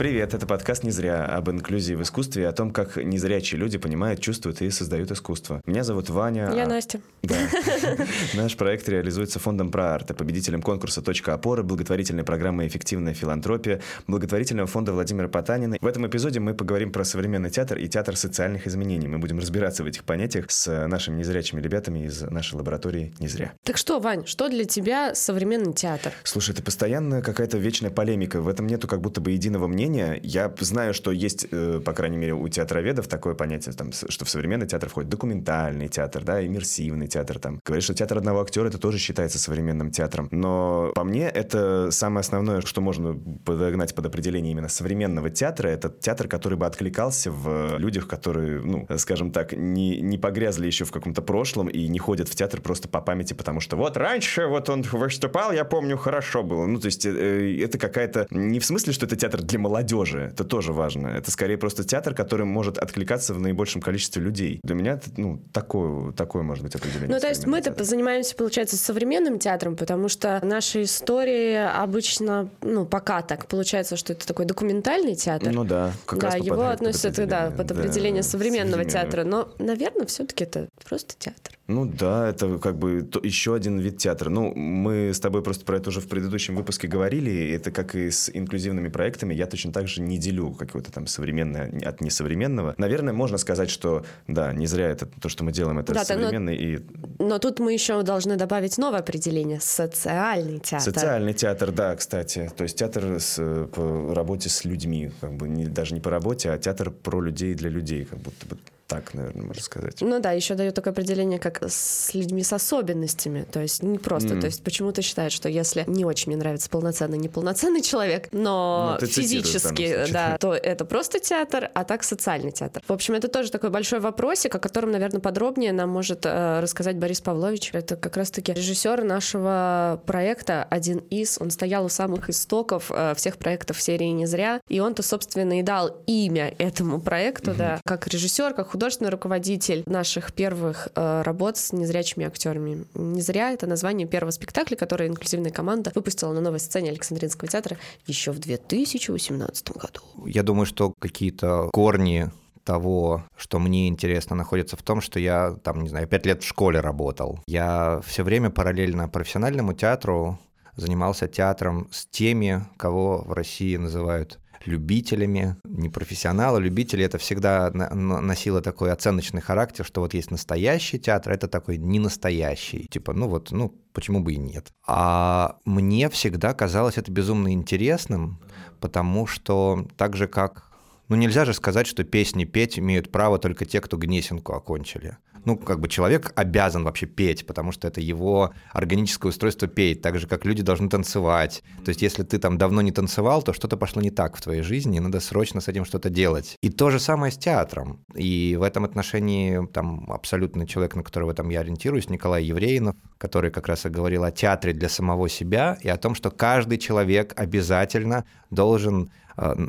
Привет, это подкаст «Не зря» об инклюзии в искусстве и о том, как незрячие люди понимают, чувствуют и создают искусство. Меня зовут Ваня. Я Настя. Да. Наш проект реализуется фондом «Проарт» и победителем конкурса «Точка опоры», благотворительной программы «Эффективная филантропия», благотворительного фонда Владимира Потанина. В этом эпизоде мы поговорим про современный театр и театр социальных изменений. Мы будем разбираться в этих понятиях с нашими незрячими ребятами из нашей лаборатории «Не зря». Так что, Вань, что для тебя современный театр? Слушай, это постоянно какая-то вечная полемика. В этом нету как будто бы единого мнения мнение. Я знаю, что есть, э, по крайней мере, у театроведов такое понятие, там, что в современный театр входит документальный театр, да, иммерсивный театр. Там. Говорят, что театр одного актера это тоже считается современным театром. Но по мне это самое основное, что можно подогнать под определение именно современного театра, это театр, который бы откликался в людях, которые, ну, скажем так, не, не погрязли еще в каком-то прошлом и не ходят в театр просто по памяти, потому что вот раньше вот он выступал, я помню, хорошо было. Ну, то есть э, это какая-то... Не в смысле, что это театр для молодых молодежи. Это тоже важно. Это скорее просто театр, который может откликаться в наибольшем количестве людей. Для меня это, ну, такое, такое может быть определение. Ну, то есть мы-то занимаемся, получается, современным театром, потому что наши истории обычно, ну, пока так получается, что это такой документальный театр. Ну да, как да, раз его относят под да, под определение да, современного театра. Но, наверное, все-таки это просто театр. Ну да, это как бы то, еще один вид театра. Ну, мы с тобой просто про это уже в предыдущем выпуске говорили. Это как и с инклюзивными проектами. Я точно так же не делю какое-то там современное от несовременного. Наверное, можно сказать, что да, не зря это то, что мы делаем, это да, современный но, и... Но тут мы еще должны добавить новое определение — социальный театр. Социальный театр, да, кстати. То есть театр с, по работе с людьми, как бы не, даже не по работе, а театр про людей для людей, как будто бы так, наверное, можно сказать. Ну да, еще дает такое определение, как с людьми с особенностями. То есть не просто. Mm. То есть почему-то считают, что если не очень мне нравится полноценный, неполноценный человек, но ну, физически, да, то это просто театр, а так социальный театр. В общем, это тоже такой большой вопросик, о котором, наверное, подробнее нам может э, рассказать Борис Павлович. Это как раз-таки режиссер нашего проекта, один из. Он стоял у самых истоков э, всех проектов серии «Не зря». И он-то, собственно, и дал имя этому проекту, mm-hmm. да, как режиссер, как художник художественный руководитель наших первых э, работ с незрячими актерами. Не зря это название первого спектакля, который инклюзивная команда выпустила на новой сцене Александринского театра еще в 2018 году. Я думаю, что какие-то корни того, что мне интересно, находится в том, что я, там, не знаю, пять лет в школе работал. Я все время параллельно профессиональному театру занимался театром с теми, кого в России называют любителями, не профессионалы, любители, это всегда носило такой оценочный характер, что вот есть настоящий театр, это такой не настоящий, типа, ну вот, ну почему бы и нет. А мне всегда казалось это безумно интересным, потому что так же как ну нельзя же сказать, что песни петь имеют право только те, кто Гнесинку окончили ну, как бы человек обязан вообще петь, потому что это его органическое устройство петь, так же, как люди должны танцевать. То есть, если ты там давно не танцевал, то что-то пошло не так в твоей жизни, и надо срочно с этим что-то делать. И то же самое с театром. И в этом отношении там абсолютный человек, на которого там я ориентируюсь, Николай Евреинов, который как раз и говорил о театре для самого себя и о том, что каждый человек обязательно должен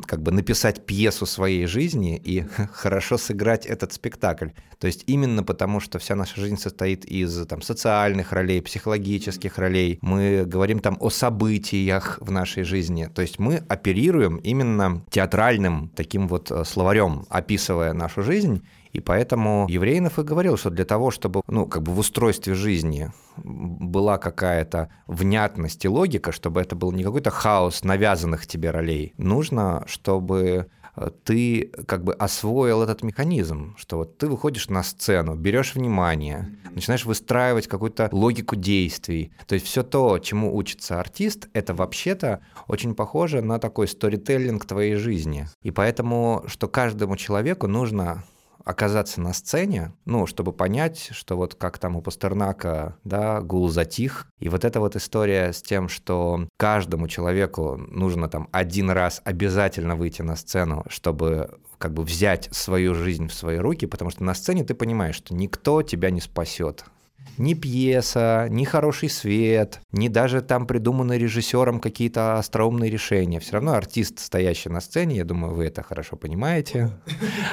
как бы написать пьесу своей жизни и хорошо сыграть этот спектакль. То есть именно потому, что вся наша жизнь состоит из там, социальных ролей, психологических ролей, мы говорим там о событиях в нашей жизни. То есть мы оперируем именно театральным таким вот э, словарем, описывая нашу жизнь, и поэтому Еврейнов и говорил, что для того, чтобы ну, как бы в устройстве жизни была какая-то внятность и логика, чтобы это был не какой-то хаос навязанных тебе ролей, нужно, чтобы э, ты как бы освоил этот механизм, что вот ты выходишь на сцену, берешь внимание, начинаешь выстраивать какую-то логику действий. То есть все то, чему учится артист, это вообще-то очень похоже на такой сторителлинг твоей жизни. И поэтому, что каждому человеку нужно оказаться на сцене, ну, чтобы понять, что вот как там у Пастернака, да, гул затих, и вот эта вот история с тем, что каждому человеку нужно там один раз обязательно выйти на сцену, чтобы как бы взять свою жизнь в свои руки, потому что на сцене ты понимаешь, что никто тебя не спасет ни пьеса, ни хороший свет, ни даже там придуманы режиссером какие-то остроумные решения. Все равно артист, стоящий на сцене, я думаю, вы это хорошо понимаете,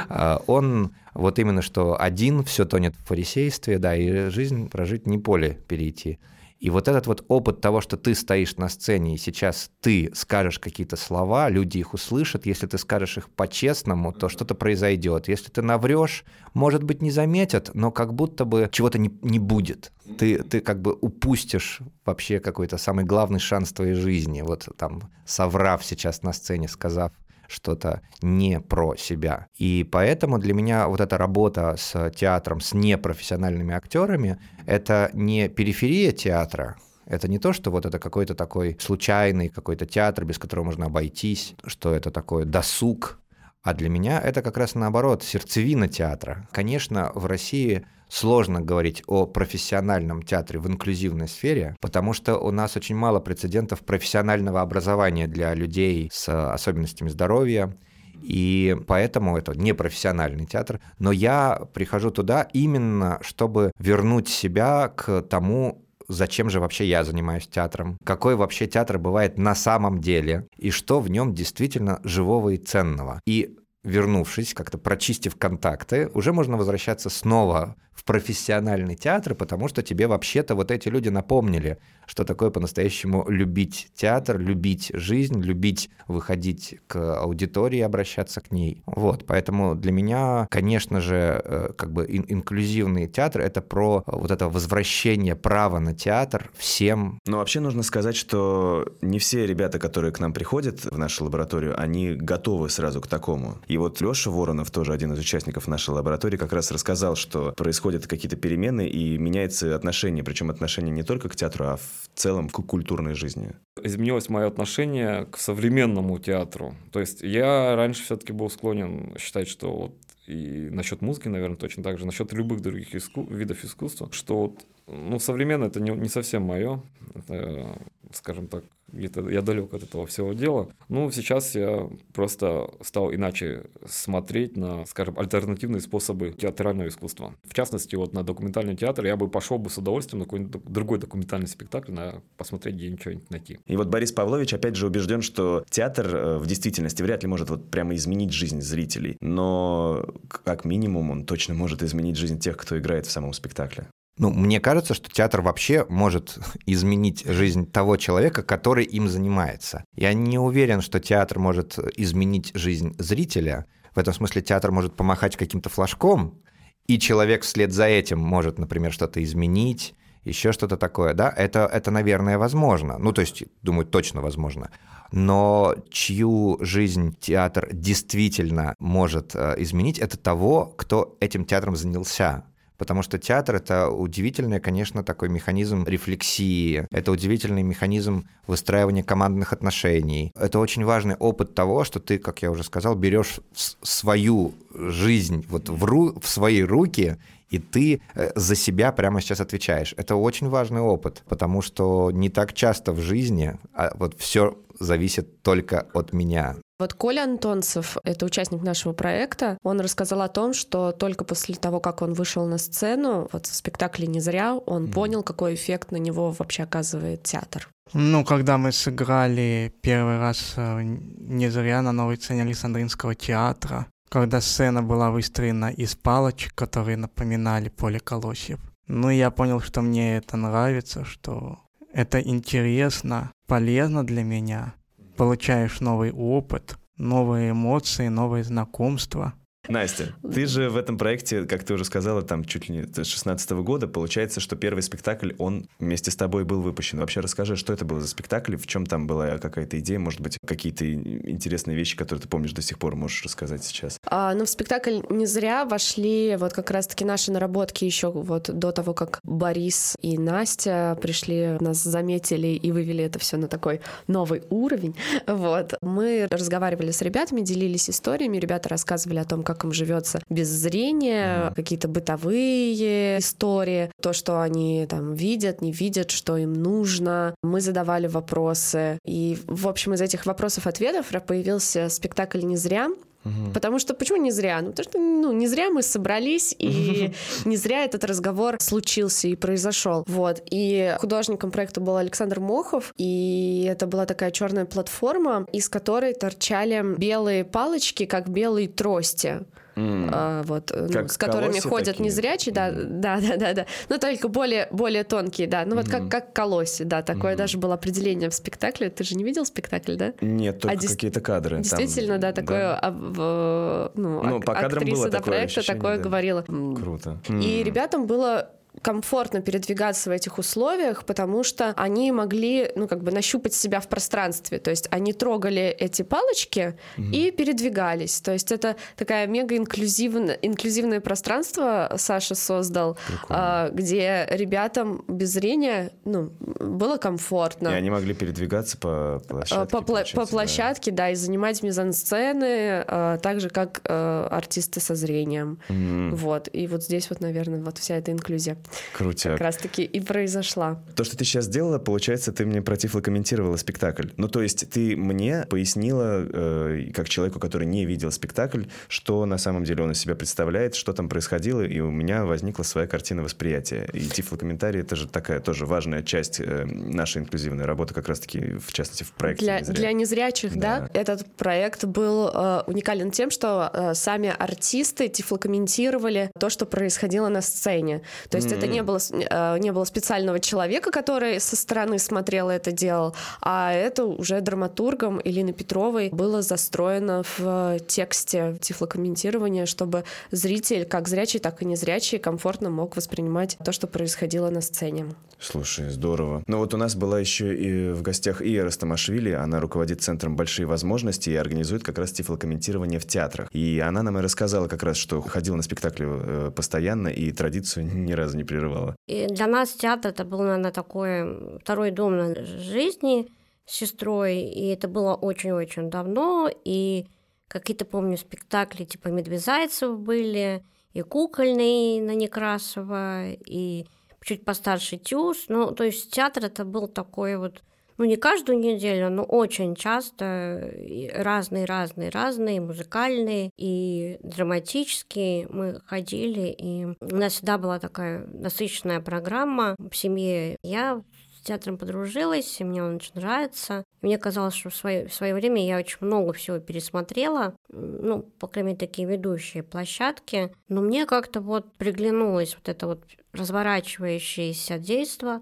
а, он вот именно что один, все тонет в фарисействе, да, и жизнь прожить не поле перейти. И вот этот вот опыт того, что ты стоишь на сцене, и сейчас ты скажешь какие-то слова, люди их услышат, если ты скажешь их по-честному, то что-то произойдет. Если ты наврешь, может быть, не заметят, но как будто бы чего-то не, не будет. Ты, ты как бы упустишь вообще какой-то самый главный шанс твоей жизни, вот там соврав сейчас на сцене, сказав что-то не про себя. И поэтому для меня вот эта работа с театром, с непрофессиональными актерами, это не периферия театра, это не то, что вот это какой-то такой случайный какой-то театр, без которого можно обойтись, что это такой досуг, а для меня это как раз наоборот, сердцевина театра. Конечно, в России сложно говорить о профессиональном театре в инклюзивной сфере, потому что у нас очень мало прецедентов профессионального образования для людей с особенностями здоровья, и поэтому это не профессиональный театр. Но я прихожу туда именно, чтобы вернуть себя к тому, зачем же вообще я занимаюсь театром, какой вообще театр бывает на самом деле, и что в нем действительно живого и ценного. И вернувшись, как-то прочистив контакты, уже можно возвращаться снова в профессиональный театр, потому что тебе вообще-то вот эти люди напомнили, что такое по-настоящему любить театр, любить жизнь, любить выходить к аудитории, обращаться к ней. Вот, поэтому для меня, конечно же, э, как бы инклюзивный театр — это про вот это возвращение права на театр всем. Но вообще нужно сказать, что не все ребята, которые к нам приходят в нашу лабораторию, они готовы сразу к такому. И вот Леша Воронов, тоже один из участников нашей лаборатории, как раз рассказал, что происходит происходят какие-то перемены и меняется отношение, причем отношение не только к театру, а в целом к культурной жизни. Изменилось мое отношение к современному театру. То есть я раньше все-таки был склонен считать, что вот и насчет музыки, наверное, точно так же, насчет любых других иску... видов искусства, что вот, ну, современное это не, не совсем мое, это, скажем так, где-то я далек от этого всего дела. Ну, сейчас я просто стал иначе смотреть на, скажем, альтернативные способы театрального искусства. В частности, вот на документальный театр я бы пошел бы с удовольствием на какой-нибудь другой документальный спектакль, на посмотреть где-нибудь найти. И вот Борис Павлович опять же убежден, что театр э, в действительности вряд ли может вот прямо изменить жизнь зрителей, но как минимум он точно может изменить жизнь тех, кто играет в самом спектакле. Ну, мне кажется, что театр вообще может изменить жизнь того человека, который им занимается. Я не уверен, что театр может изменить жизнь зрителя. В этом смысле театр может помахать каким-то флажком, и человек вслед за этим может, например, что-то изменить, еще что-то такое, да, это, это, наверное, возможно. Ну, то есть, думаю, точно возможно. Но чью жизнь театр действительно может э, изменить, это того, кто этим театром занялся. Потому что театр — это удивительный, конечно, такой механизм рефлексии, это удивительный механизм выстраивания командных отношений. Это очень важный опыт того, что ты, как я уже сказал, берешь свою жизнь вот в, ру в свои руки и ты э, за себя прямо сейчас отвечаешь. Это очень важный опыт, потому что не так часто в жизни а вот все зависит только от меня. Вот Коля Антонцев, это участник нашего проекта, он рассказал о том, что только после того, как он вышел на сцену, вот в спектакле «Не зря», он mm. понял, какой эффект на него вообще оказывает театр. Ну, когда мы сыграли первый раз э, «Не зря» на новой сцене Александринского театра, когда сцена была выстроена из палочек, которые напоминали поле колосьев. Ну, я понял, что мне это нравится, что это интересно, полезно для меня, получаешь новый опыт, новые эмоции, новые знакомства. Настя, ты же в этом проекте, как ты уже сказала, там чуть ли не с 16 года, получается, что первый спектакль, он вместе с тобой был выпущен. Вообще расскажи, что это был за спектакль, в чем там была какая-то идея, может быть, какие-то интересные вещи, которые ты помнишь до сих пор, можешь рассказать сейчас? А, ну, в спектакль не зря вошли вот как раз-таки наши наработки еще вот до того, как Борис и Настя пришли, нас заметили и вывели это все на такой новый уровень. Вот. Мы разговаривали с ребятами, делились историями, ребята рассказывали о том, как им живется без зрения, какие-то бытовые истории, то, что они там видят, не видят, что им нужно. Мы задавали вопросы. И, в общем, из этих вопросов-ответов появился спектакль «Не зря», Угу. Потому что почему не зря? Ну, потому что ну, не зря мы собрались, и не зря этот разговор случился и произошел. Вот. И художником проекта был Александр Мохов, и это была такая черная платформа, из которой торчали белые палочки, как белые трости. Mm. а, вот, ну, с которыми ходят такие. незрячие, да, mm. да, да, да, да, но только более, более тонкие, да, ну вот mm. как, как колоси, да, такое mm. даже было определение в спектакле, ты же не видел спектакль, да? Нет, только а какие-то кадры. Действительно, там, да, такое, да. А, в, ну, ну, по кадрам актриса было до проекта такое да. говорила. Круто. И ребятам было комфортно передвигаться в этих условиях, потому что они могли, ну, как бы нащупать себя в пространстве. То есть они трогали эти палочки mm-hmm. и передвигались. То есть это такая мега инклюзивное, инклюзивное пространство Саша создал, а, где ребятам без зрения, ну, было комфортно. И они могли передвигаться по площадке. По, по площадке, да. да, и занимать мизансцены, а, так же, как а, артисты со зрением. Mm-hmm. Вот. И вот здесь вот, наверное, вот вся эта инклюзия. Крутяк. Как раз-таки и произошла. То, что ты сейчас сделала, получается, ты мне противокомментировала спектакль. Ну, то есть ты мне пояснила, э, как человеку, который не видел спектакль, что на самом деле он из себя представляет, что там происходило, и у меня возникла своя картина восприятия. И тифлокомментарий — это же такая тоже важная часть э, нашей инклюзивной работы, как раз-таки, в частности, в проекте Для, незря... для незрячих, да. да, этот проект был э, уникален тем, что э, сами артисты тифлокомментировали то, что происходило на сцене. То есть есть mm-hmm. это не было, э, не было специального человека, который со стороны смотрел это делал, а это уже драматургом Илины Петровой было застроено в тексте тифлокомментирования, чтобы зритель, как зрячий, так и незрячий, комфортно мог воспринимать то, что происходило на сцене. Слушай, здорово. Но вот у нас была еще и в гостях Ира Стамашвили, она руководит Центром «Большие возможности» и организует как раз тифлокомментирование в театрах. И она нам и рассказала как раз, что ходила на спектакли э, постоянно и традицию ни разу не прерывала. И для нас театр это был, наверное, такой второй дом на жизни с сестрой, и это было очень-очень давно, и какие-то, помню, спектакли типа «Медвезайцев» были, и «Кукольный» на Некрасова, и чуть постарше «Тюз». Ну, то есть театр это был такой вот ну не каждую неделю, но очень часто разные, разные, разные, музыкальные и драматические мы ходили, и у нас всегда была такая насыщенная программа в семье. Я с театром подружилась, и мне он очень нравится. Мне казалось, что в свое, в свое время я очень много всего пересмотрела, ну, по крайней мере, такие ведущие площадки, но мне как-то вот приглянулось вот это вот разворачивающееся действо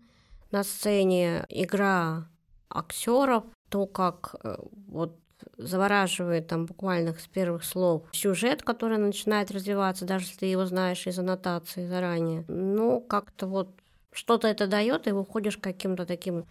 на сцене, игра актеров, то, как э, вот завораживает там буквально с первых слов сюжет, который начинает развиваться, даже если ты его знаешь из аннотации заранее. Ну, как-то вот что-то это дает, и выходишь каким-то таким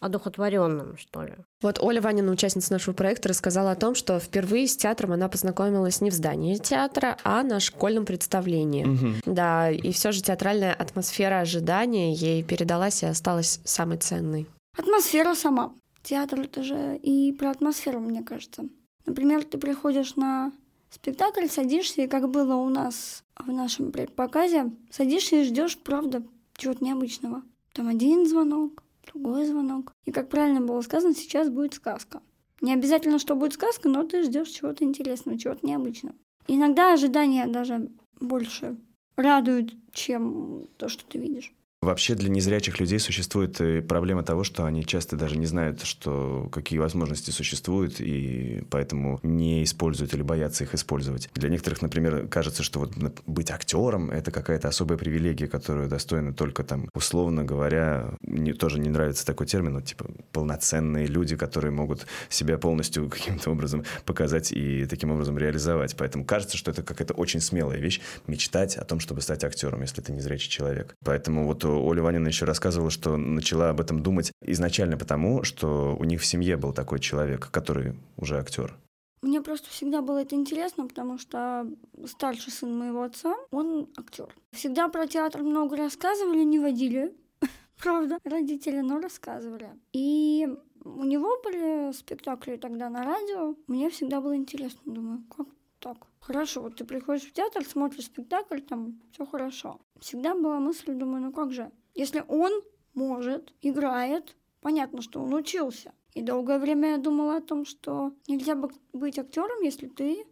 одухотворенным, что ли. Вот Оля Ванина, участница нашего проекта, рассказала о том, что впервые с театром она познакомилась не в здании театра, а на школьном представлении. Угу. Да, и все же театральная атмосфера ожидания ей передалась и осталась самой ценной. Атмосфера сама. Театр это же и про атмосферу, мне кажется. Например, ты приходишь на спектакль, садишься, и как было у нас в нашем предпоказе, садишься и ждешь, правда, чего-то необычного. Там один звонок, другой звонок. И как правильно было сказано, сейчас будет сказка. Не обязательно, что будет сказка, но ты ждешь чего-то интересного, чего-то необычного. Иногда ожидания даже больше радуют, чем то, что ты видишь. Вообще для незрячих людей существует э, проблема того, что они часто даже не знают, что какие возможности существуют, и поэтому не используют или боятся их использовать. Для некоторых, например, кажется, что вот быть актером — это какая-то особая привилегия, которую достойны только там, условно говоря, мне тоже не нравится такой термин, вот, типа полноценные люди, которые могут себя полностью каким-то образом показать и таким образом реализовать. Поэтому кажется, что это какая-то очень смелая вещь — мечтать о том, чтобы стать актером, если ты незрячий человек. Поэтому вот Оля Ванина еще рассказывала, что начала об этом думать изначально потому, что у них в семье был такой человек, который уже актер. Мне просто всегда было это интересно, потому что старший сын моего отца, он актер. Всегда про театр много рассказывали, не водили. Правда, родители, но рассказывали. И у него были спектакли тогда на радио. Мне всегда было интересно. Думаю, как так? Хорошо, вот ты приходишь в театр, смотришь спектакль, там все хорошо. Всегда была мысль, думаю, ну как же, если он может, играет, понятно, что он учился. И долгое время я думала о том, что нельзя быть актером, если ты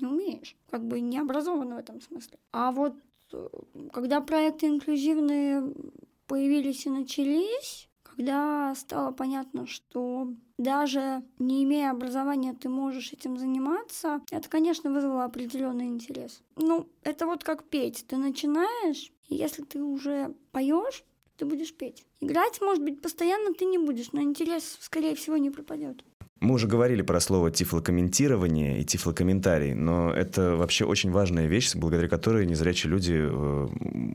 не умеешь, как бы не образован в этом смысле. А вот э, когда проекты инклюзивные появились и начались, Когда стало понятно, что даже не имея образования, ты можешь этим заниматься, это, конечно, вызвало определенный интерес. Ну, это вот как петь. Ты начинаешь, и если ты уже поешь, ты будешь петь. Играть, может быть, постоянно ты не будешь, но интерес, скорее всего, не пропадет. Мы уже говорили про слово тифлокомментирование и тифлокомментарий, но это вообще очень важная вещь, благодаря которой незрячие люди э,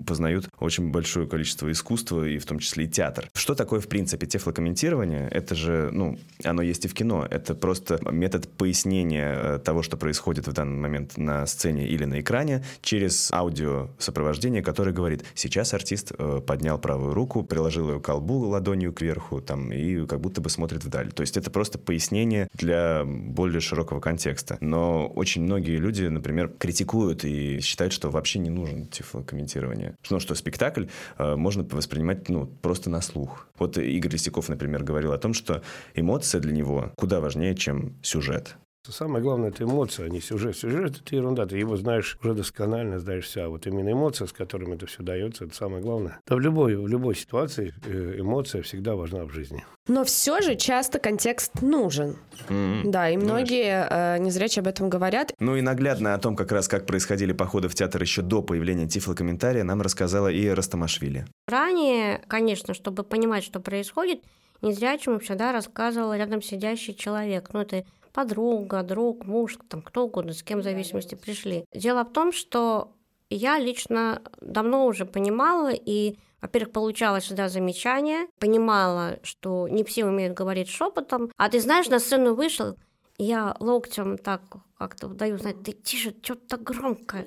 познают очень большое количество искусства, и в том числе и театр. Что такое, в принципе, тифлокомментирование? Это же, ну, оно есть и в кино. Это просто метод пояснения э, того, что происходит в данный момент на сцене или на экране, через аудиосопровождение, которое говорит, сейчас артист э, поднял правую руку, приложил ее к колбу ладонью кверху, там, и как будто бы смотрит вдаль. То есть это просто пояснение объяснение для более широкого контекста. Но очень многие люди, например, критикуют и считают, что вообще не нужен тифлокомментирование. Ну, что спектакль э, можно воспринимать ну, просто на слух. Вот Игорь Лисяков, например, говорил о том, что эмоция для него куда важнее, чем сюжет. Самое главное – это эмоция, а не сюжет. Сюжет – это ерунда, ты его знаешь уже досконально, знаешь все. А вот именно эмоция, с которым это все дается, это самое главное. Да в любой, в любой ситуации э, эмоция всегда важна в жизни. Но все же часто контекст нужен. Mm-hmm. Да, и многие э, незрячие об этом говорят. Ну и наглядно о том, как раз как происходили походы в театр еще до появления тифлокомментария, нам рассказала и Растамашвили. Ранее, конечно, чтобы понимать, что происходит, незрячему всегда рассказывал рядом сидящий человек. Ну, это подруга, друг, муж, там кто угодно, с кем в зависимости пришли. Дело в том, что я лично давно уже понимала и во-первых, получала всегда замечания, понимала, что не все умеют говорить шепотом. А ты знаешь, на сцену вышел, я локтем так как-то даю знать, ты тише, что-то так громко.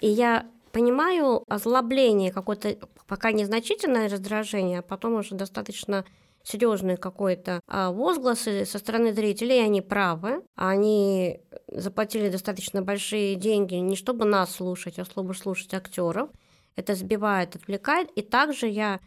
И я понимаю озлобление, какое-то пока незначительное раздражение, а потом уже достаточно серьезные какие-то а, возгласы со стороны зрителей, они правы. Они заплатили достаточно большие деньги не чтобы нас слушать, а чтобы слушать актеров. Это сбивает, отвлекает. И также я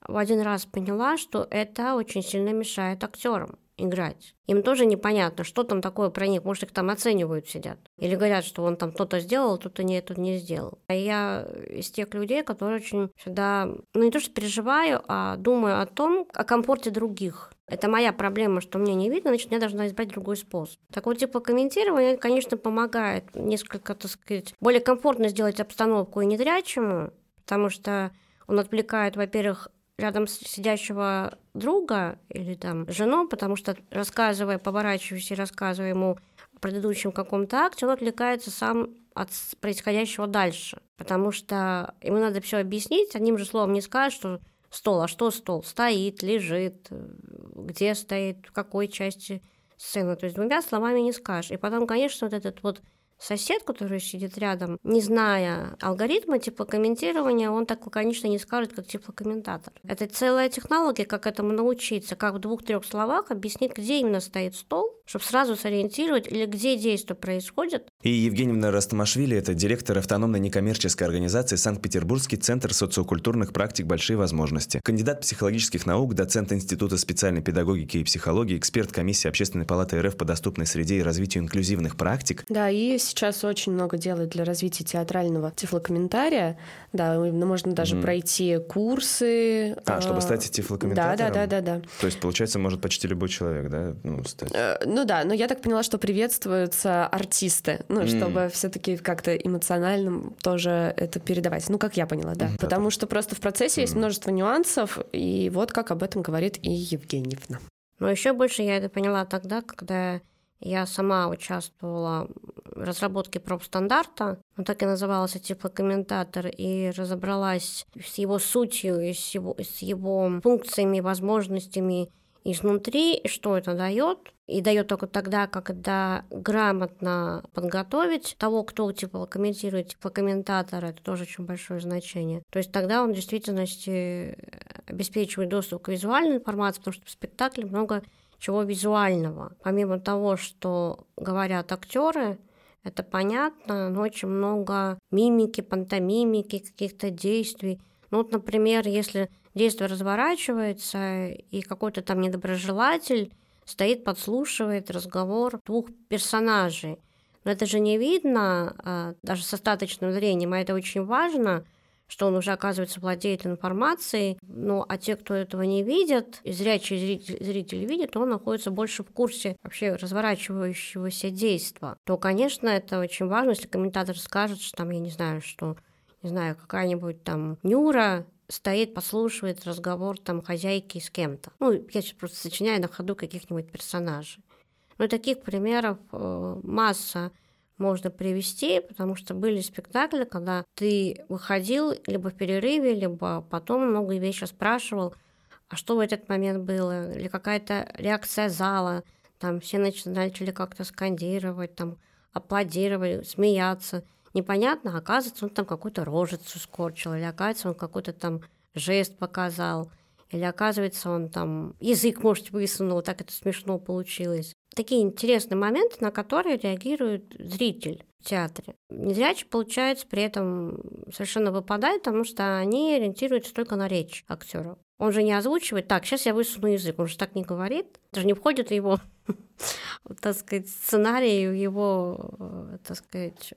в один раз поняла, что это очень сильно мешает актерам играть. Им тоже непонятно, что там такое про них. Может, их там оценивают, сидят. Или говорят, что он там кто-то сделал, кто-то не, тут не сделал. А я из тех людей, которые очень всегда, ну не то, что переживаю, а думаю о том, о комфорте других. Это моя проблема, что мне не видно, значит, я должна избрать другой способ. Такого типа комментирования, конечно, помогает несколько, так сказать, более комфортно сделать обстановку и незрячему, потому что он отвлекает, во-первых, рядом сидящего друга или там жену, потому что рассказывая, поворачиваясь и рассказывая ему о предыдущем каком-то акте, он отвлекается сам от происходящего дальше, потому что ему надо все объяснить, одним же словом не скажет, что стол, а что стол? Стоит, лежит, где стоит, в какой части сцены. То есть двумя словами не скажешь. И потом, конечно, вот этот вот сосед, который сидит рядом, не зная алгоритма типа комментирования, он так лаконично не скажет, как теплокомментатор. Это целая технология, как этому научиться, как в двух-трех словах объяснить, где именно стоит стол, чтобы сразу сориентировать, или где действие происходит. И Евгеньевна Растамашвили – это директор автономной некоммерческой организации Санкт-Петербургский центр социокультурных практик «Большие возможности», кандидат психологических наук, доцент Института специальной педагогики и психологии, эксперт комиссии Общественной палаты РФ по доступной среде и развитию инклюзивных практик. Да, и сейчас очень много делают для развития театрального тифлокомментария. Да, можно даже mm. пройти курсы. А, чтобы стать тифлокомментатором? Да, да, да, да, да. То есть, получается, может почти любой человек, да, ну, стать? Э, ну да, но я так поняла, что приветствуются артисты, ну, mm. чтобы все таки как-то эмоционально тоже это передавать. Ну, как я поняла, да. Mm. Потому что просто в процессе mm. есть множество нюансов, и вот как об этом говорит и Евгеньевна. Но еще больше я это поняла тогда, когда я сама участвовала в разработке профстандарта, он так и назывался теплокомментатор, и разобралась с его сутью, и с его, с его функциями, возможностями изнутри, что это дает, и дает только тогда, когда грамотно подготовить того, кто типа комментирует, типа комментатора, это тоже очень большое значение. То есть тогда он в действительности обеспечивает доступ к визуальной информации, потому что в спектакле много чего визуального. Помимо того, что говорят актеры, это понятно, но очень много мимики, пантомимики, каких-то действий. Ну вот, например, если действие разворачивается, и какой-то там недоброжелатель стоит, подслушивает разговор двух персонажей. Но это же не видно а, даже с остаточным зрением, а это очень важно, что он уже, оказывается, владеет информацией, ну, а те, кто этого не видят, и зрячий зритель, зритель видит, он находится больше в курсе вообще разворачивающегося действия, то, конечно, это очень важно, если комментатор скажет, что там, я не знаю, что, не знаю, какая-нибудь там Нюра стоит, послушивает разговор там хозяйки с кем-то. Ну, я сейчас просто сочиняю на ходу каких-нибудь персонажей. Но таких примеров э, масса можно привести, потому что были спектакли, когда ты выходил либо в перерыве, либо потом много вещи спрашивал, а что в этот момент было, или какая-то реакция зала, там все начали как-то скандировать, там аплодировать, смеяться. Непонятно, а оказывается, он там какую-то рожицу скорчил, или оказывается, он какой-то там жест показал, или оказывается, он там язык, может, высунул, так это смешно получилось такие интересные моменты, на которые реагирует зритель в театре. Незрячий, получается, при этом совершенно выпадает, потому что они ориентируются только на речь актеров. Он же не озвучивает, так, сейчас я высуну язык, он же так не говорит, даже не входит в его, так сказать, сценарий, в его, э, так сказать,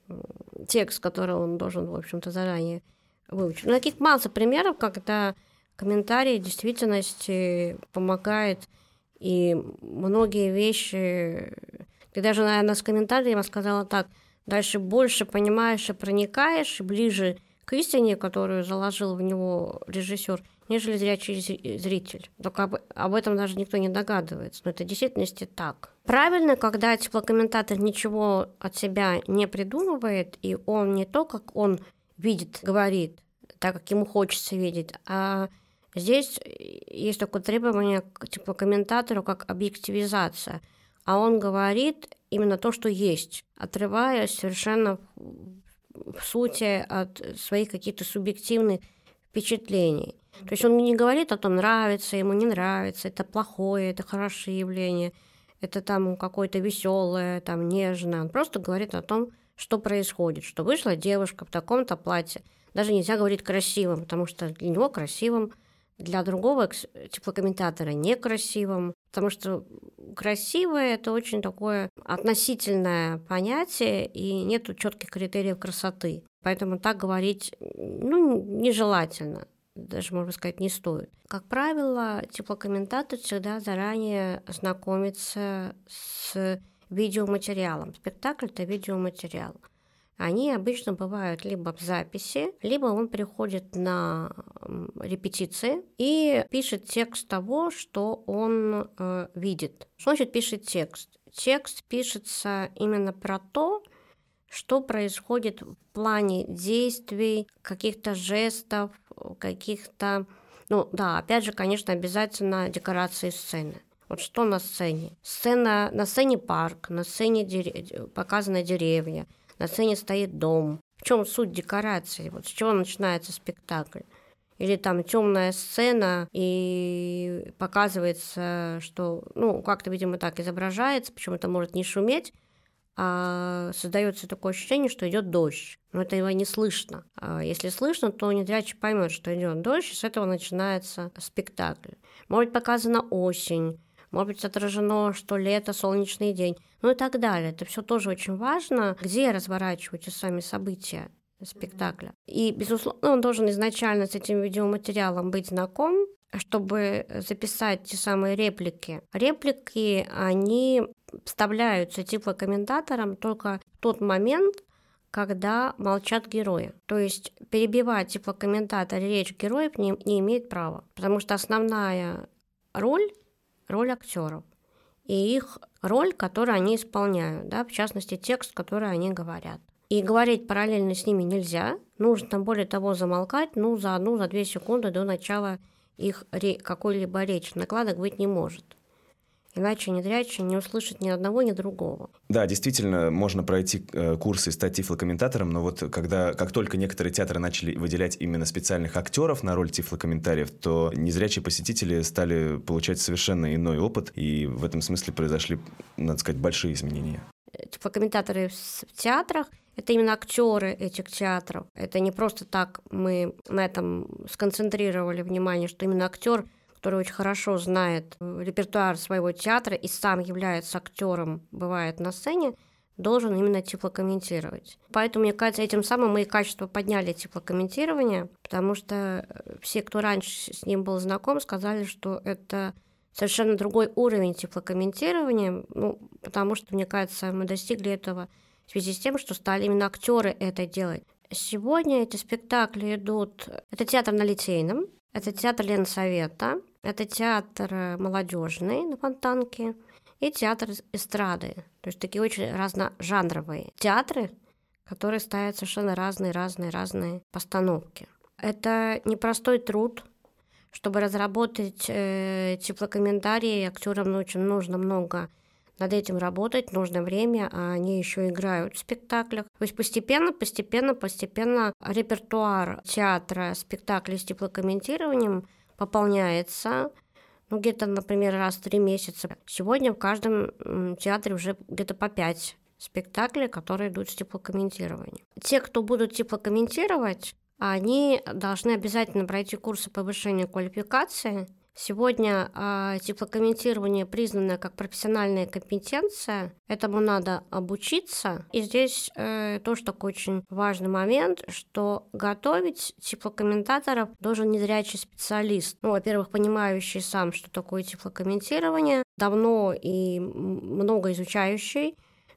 текст, который он должен, в общем-то, заранее выучить. Ну, таких масса примеров, когда комментарий действительности помогает и многие вещи... Ты даже, наверное, с комментарием сказала так, дальше больше понимаешь и проникаешь, и ближе к истине, которую заложил в него режиссер, нежели зрячий зритель. Только об, об этом даже никто не догадывается. Но это в действительности так. Правильно, когда теплокомментатор ничего от себя не придумывает, и он не то, как он видит, говорит, так, как ему хочется видеть, а Здесь есть такое требование типа комментатору, как объективизация. А он говорит именно то, что есть, отрываясь совершенно в сути от своих каких-то субъективных впечатлений. То есть он не говорит о том, нравится ему, не нравится, это плохое, это хорошее явление, это там какое-то веселое, там нежное. Он просто говорит о том, что происходит, что вышла девушка в таком-то платье. Даже нельзя говорить красивым, потому что для него красивым – для другого теплокомментатора некрасивым, потому что красивое это очень такое относительное понятие, и нет четких критериев красоты. Поэтому так говорить ну, нежелательно даже, можно сказать, не стоит. Как правило, теплокомментатор всегда заранее знакомится с видеоматериалом. Спектакль – это видеоматериал они обычно бывают либо в записи, либо он приходит на репетиции и пишет текст того, что он э, видит. Что значит пишет текст? Текст пишется именно про то, что происходит в плане действий, каких-то жестов, каких-то... Ну да, опять же, конечно, обязательно декорации сцены. Вот что на сцене? Сцена, на сцене парк, на сцене дерев... показаны деревья, на сцене стоит дом. В чем суть декорации? Вот с чего начинается спектакль? Или там темная сцена, и показывается, что, ну, как-то, видимо, так изображается, почему это может не шуметь, а создается такое ощущение, что идет дождь. Но это его не слышно. А если слышно, то незрячий поймет, что идет дождь, и с этого начинается спектакль. Может показана осень, может быть отражено, что лето, солнечный день, ну и так далее. Это все тоже очень важно, где разворачиваются сами события спектакля. И, безусловно, он должен изначально с этим видеоматериалом быть знаком, чтобы записать те самые реплики. Реплики, они вставляются типа комментатором только в тот момент, когда молчат герои. То есть перебивать типа комментатор речь героев не, не имеет права, потому что основная роль роль актеров и их роль, которую они исполняют, да, в частности, текст, который они говорят. И говорить параллельно с ними нельзя. Нужно, более того, замолкать, ну, за одну, за две секунды до начала их какой-либо речи. Накладок быть не может. Иначе незрячий не услышит ни одного, ни другого. Да, действительно, можно пройти э, курсы и стать тифлокомментатором, но вот когда, как только некоторые театры начали выделять именно специальных актеров на роль тифлокомментариев, то незрячие посетители стали получать совершенно иной опыт, и в этом смысле произошли, надо сказать, большие изменения. Тифлокомментаторы в театрах это именно актеры этих театров. Это не просто так мы на этом сконцентрировали внимание, что именно актер который очень хорошо знает э, репертуар своего театра и сам является актером, бывает на сцене, должен именно теплокомментировать. Поэтому, мне кажется, этим самым мы и качество подняли теплокомментирование, потому что все, кто раньше с ним был знаком, сказали, что это совершенно другой уровень теплокомментирования, ну, потому что, мне кажется, мы достигли этого в связи с тем, что стали именно актеры это делать. Сегодня эти спектакли идут... Это театр на Литейном, это театр Ленсовета, это театр молодежный на Фонтанке и театр эстрады. То есть такие очень разножанровые театры, которые ставят совершенно разные-разные-разные постановки. Это непростой труд, чтобы разработать э, теплокомментарии, актерам очень нужно много над этим работать, нужно время, а они еще играют в спектаклях. То есть постепенно, постепенно, постепенно репертуар театра, спектаклей с теплокомментированием пополняется, ну, где-то, например, раз в три месяца. Сегодня в каждом театре уже где-то по пять спектаклей, которые идут с теплокомментированием. Те, кто будут теплокомментировать, они должны обязательно пройти курсы повышения квалификации. Сегодня э, теплокомментирование признано как профессиональная компетенция, этому надо обучиться. И здесь э, тоже такой очень важный момент, что готовить теплокомментаторов должен незрячий специалист. Ну, во-первых, понимающий сам, что такое теплокомментирование, давно и много изучающий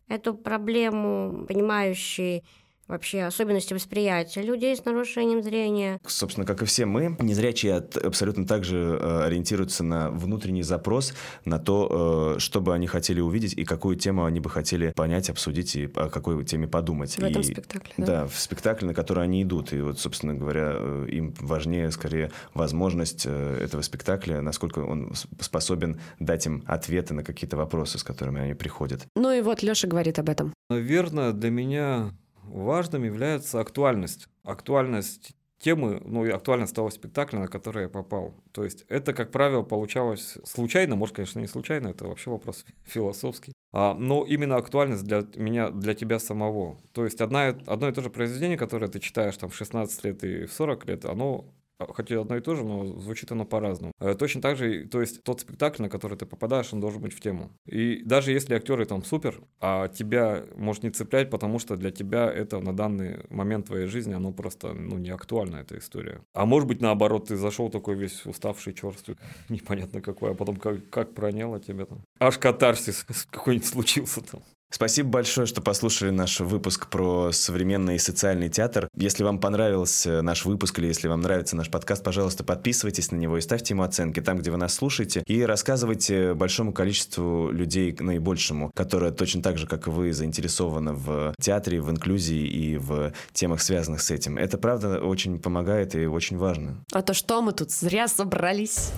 эту проблему, понимающий вообще особенности восприятия людей с нарушением зрения. Собственно, как и все мы, незрячие абсолютно также э, ориентируются на внутренний запрос, на то, э, что бы они хотели увидеть и какую тему они бы хотели понять, обсудить и о какой теме подумать. В и, этом спектакле, да? Да, в спектакле, на который они идут. И вот, собственно говоря, э, им важнее скорее возможность этого спектакля, насколько он способен дать им ответы на какие-то вопросы, с которыми они приходят. Ну и вот Леша говорит об этом. Наверное, для меня важным является актуальность. Актуальность темы, ну и актуальность того спектакля, на который я попал. То есть это, как правило, получалось случайно, может, конечно, не случайно, это вообще вопрос философский, а, но именно актуальность для меня, для тебя самого. То есть одна, одно и то же произведение, которое ты читаешь там в 16 лет и в 40 лет, оно а, хоть и одно и то же, но звучит оно по-разному. Э, точно так же, то есть тот спектакль, на который ты попадаешь, он должен быть в тему. И даже если актеры там супер, а тебя может не цеплять, потому что для тебя это на данный момент твоей жизни, оно просто ну, не актуально, эта история. А может быть, наоборот, ты зашел такой весь уставший, черствый, непонятно какой, а потом как, как проняло тебя там. Аж катарсис какой-нибудь случился там. Спасибо большое, что послушали наш выпуск про современный социальный театр. Если вам понравился наш выпуск или если вам нравится наш подкаст, пожалуйста, подписывайтесь на него и ставьте ему оценки там, где вы нас слушаете. И рассказывайте большому количеству людей, наибольшему, которое точно так же, как и вы, заинтересовано в театре, в инклюзии и в темах, связанных с этим. Это, правда, очень помогает и очень важно. А то что мы тут зря собрались?